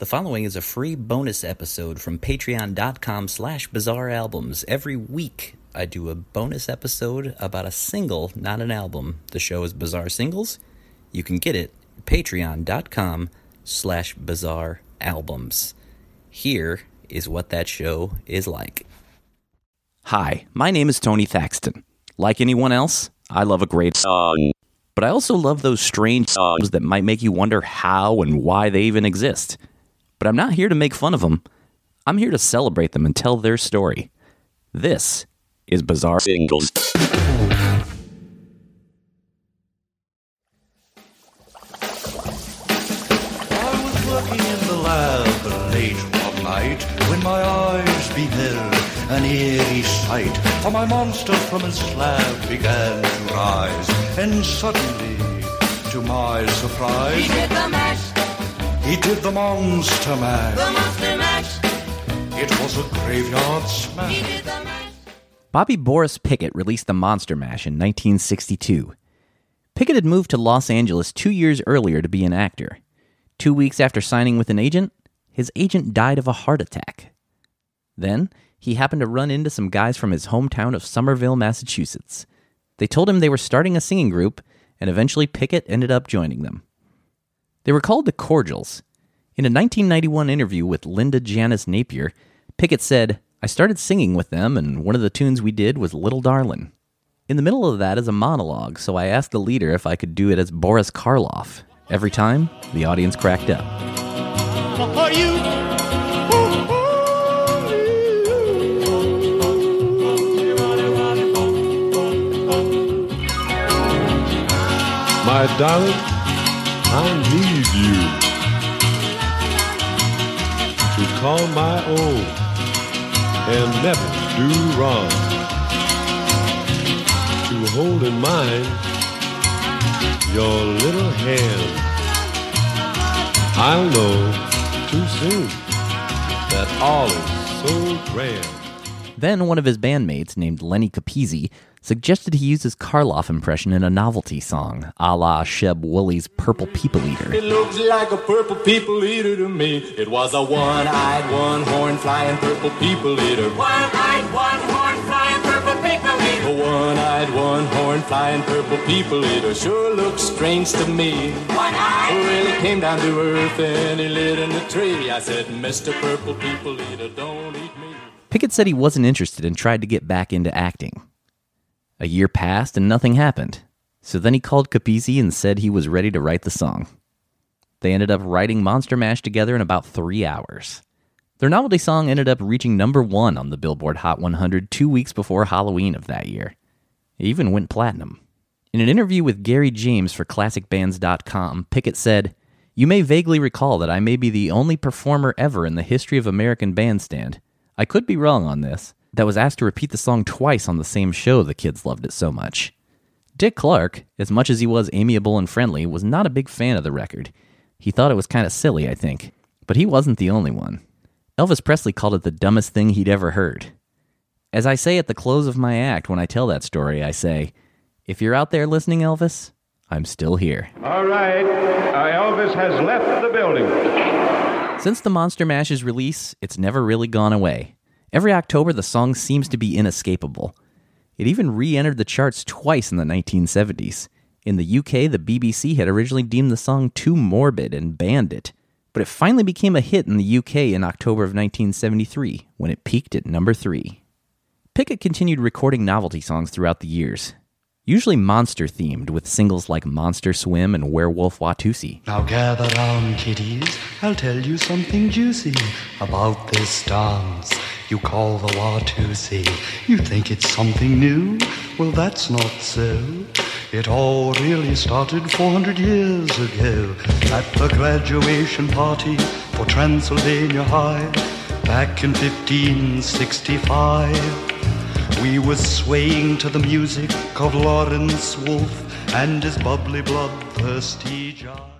The following is a free bonus episode from patreon.com slash bizarre albums. Every week I do a bonus episode about a single, not an album. The show is Bizarre Singles. You can get it at patreon.com slash bizarre albums. Here is what that show is like. Hi, my name is Tony Thaxton. Like anyone else, I love a great song. Um, but I also love those strange songs um, that might make you wonder how and why they even exist. But I'm not here to make fun of them. I'm here to celebrate them and tell their story. This is Bizarre Singles. I was working in the lab late one night when my eyes beheld an eerie sight. For my monster from his slab began to rise, and suddenly, to my surprise, He did the mash, he did the monster mash. the monster mash. It was a graveyard smash. He did the mash. Bobby Boris Pickett released the Monster Mash in 1962. Pickett had moved to Los Angeles two years earlier to be an actor. Two weeks after signing with an agent, his agent died of a heart attack. Then, he happened to run into some guys from his hometown of Somerville, Massachusetts. They told him they were starting a singing group, and eventually Pickett ended up joining them. They were called the Cordials. In a 1991 interview with Linda Janice Napier, Pickett said, I started singing with them, and one of the tunes we did was Little Darlin'. In the middle of that is a monologue, so I asked the leader if I could do it as Boris Karloff. Every time, the audience cracked up. You? My darling, I need you to call my own and never do wrong. To hold in mind your little hand. I'll know too soon that all is so grand. Then one of his bandmates, named Lenny Capizzi, suggested he use his Karloff impression in a novelty song, a la Sheb Wooley's Purple People Eater. It looks like a purple people eater to me. It was a one-eyed, one-horn flying purple people eater. One-eyed, one-horn, flying purple people A eater. one-eyed, one-horn flying purple people eater sure looks strange to me. One-eyed. Really came down to earth and he lit in the tree. I said, Mr. Purple People Eater, don't eat me. Pickett said he wasn't interested and tried to get back into acting. A year passed and nothing happened. So then he called Capizzi and said he was ready to write the song. They ended up writing Monster Mash together in about three hours. Their novelty song ended up reaching number one on the Billboard Hot 100 two weeks before Halloween of that year. It even went platinum. In an interview with Gary James for ClassicBands.com, Pickett said, You may vaguely recall that I may be the only performer ever in the history of American Bandstand. I could be wrong on this. That was asked to repeat the song twice on the same show the kids loved it so much. Dick Clark, as much as he was amiable and friendly, was not a big fan of the record. He thought it was kind of silly, I think. But he wasn't the only one. Elvis Presley called it the dumbest thing he'd ever heard. As I say at the close of my act when I tell that story, I say, If you're out there listening, Elvis, I'm still here. All right, uh, Elvis has left the building. Since the Monster Mash's release, it's never really gone away. Every October, the song seems to be inescapable. It even re entered the charts twice in the 1970s. In the UK, the BBC had originally deemed the song too morbid and banned it, but it finally became a hit in the UK in October of 1973 when it peaked at number three. Pickett continued recording novelty songs throughout the years, usually monster themed, with singles like Monster Swim and Werewolf Watusi. Now gather round, kiddies. I'll tell you something juicy about this dance you call the Watusi. You think it's something new? Well, that's not so. It all really started 400 years ago at the graduation party for Transylvania High back in 1565. We were swaying to the music of Lawrence Wolfe and his bubbly, bloodthirsty jive.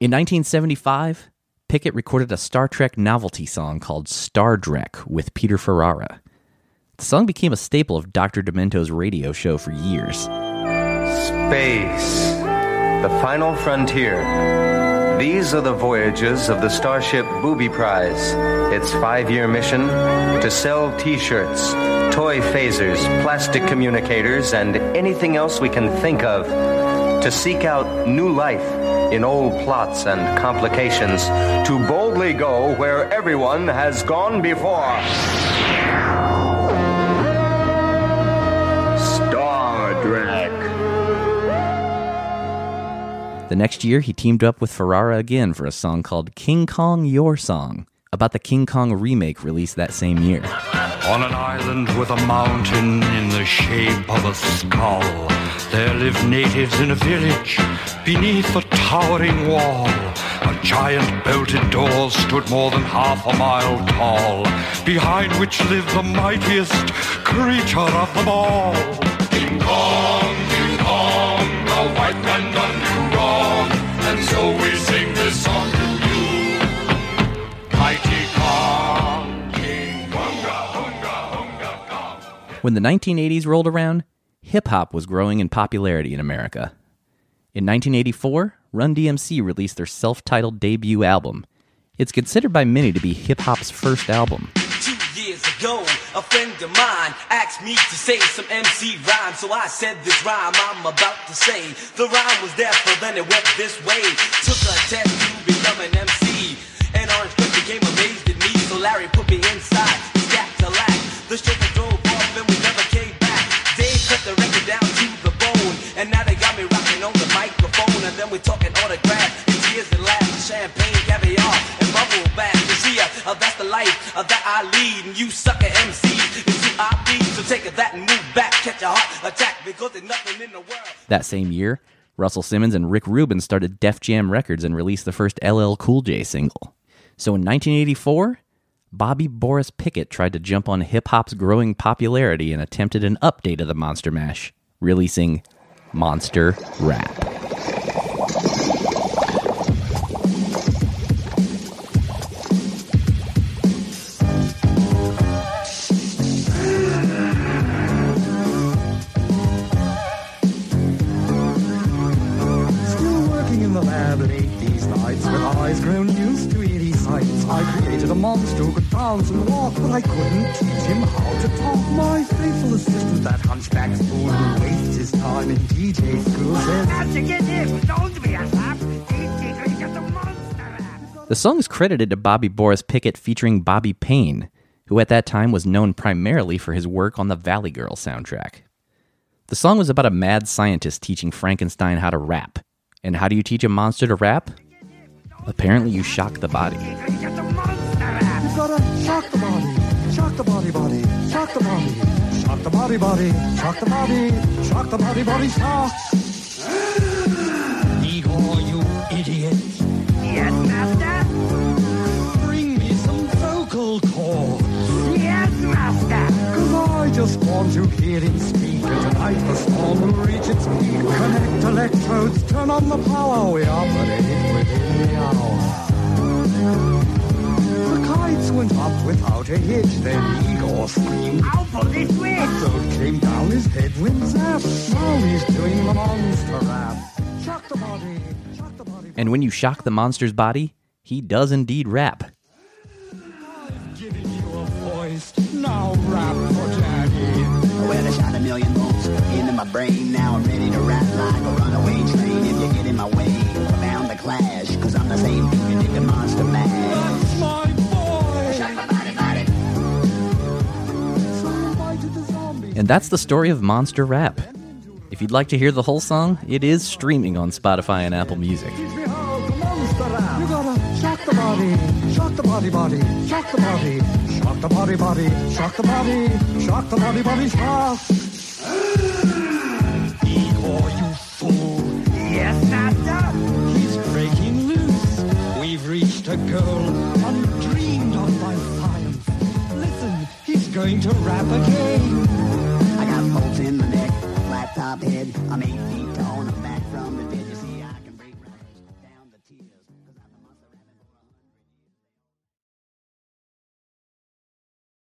In 1975, Pickett recorded a Star Trek novelty song called Star Drek with Peter Ferrara. The song became a staple of Dr. Demento's radio show for years. Space. The final frontier. These are the voyages of the Starship Booby Prize. Its five year mission to sell t shirts, toy phasers, plastic communicators, and anything else we can think of. To seek out new life in old plots and complications. To boldly go where everyone has gone before. Star Trek. The next year, he teamed up with Ferrara again for a song called King Kong Your Song, about the King Kong remake released that same year. On an island with a mountain in the shape of a skull, there live natives in a village beneath a towering wall. A giant belted door stood more than half a mile tall, behind which lived the mightiest creature of them all. King Kong, King Kong, the white man done you wrong, and so we When the 1980s rolled around, hip hop was growing in popularity in America. In 1984, Run DMC released their self titled debut album. It's considered by many to be hip hop's first album. Two years ago, a friend of mine asked me to say some MC rhyme, so I said this rhyme I'm about to say. The rhyme was there, but then it went this way. Took a test uh, that's the life uh, that I lead, and you sucker MCs is who I be. So take that and move back, catch a heart attack, because there's nothing in the world. That same year, Russell Simmons and Rick Rubin started Def Jam Records and released the first LL Cool J single. So in 1984, Bobby Boris Pickett tried to jump on hip hop's growing popularity and attempted an update of the Monster Mash, releasing Monster Rap. The lab late these nights with eyes grown used to eerie sights. I created a monster who could bounce and walk, but I couldn't teach him how to talk. My faithful assistant, that hunchback fool who wastes his time in DJ school, says, How'd you get here? Don't be a sap. DJ got the monster. The song is credited to Bobby Boris Pickett featuring Bobby Payne, who at that time was known primarily for his work on the Valley Girl soundtrack. The song was about a mad scientist teaching Frankenstein how to rap. And how do you teach a monster to rap? Apparently, you shock the body. You gotta shock the body, shock the body, body, shock the body, shock the body, body, shock the body, shock the body, body, shock. Igor, you idiot. Yes, master. Bring me some vocal cords. Yes, master. Cause I just want to hear him speak. And the storm will reach its peak. Connect electrodes, turn on the power. We operate within the hour. The kites went up without a hitch. Then Igor screamed. I'll pull this switch. Throat came down his headwind zap. Now he's doing the monster rap. Shock the body, shock the body. And when you shock the monster's body, he does indeed rap. brain. Now I'm ready to rap like a runaway train. If you get in my way, bound to clash. Cause I'm the same did the monster mash. That's my boy. And that's the story of Monster Rap. If you'd like to hear the whole song, it is streaming on Spotify and Apple Music. Shock the body, body, shock the body, body, shock the body, shock the body, shock. Fool. Yes, Master. He's breaking loose. We've reached a goal undreamed of by science. Listen, he's going to rap again. I got bolts in my neck, a flat top head. I'm eight feet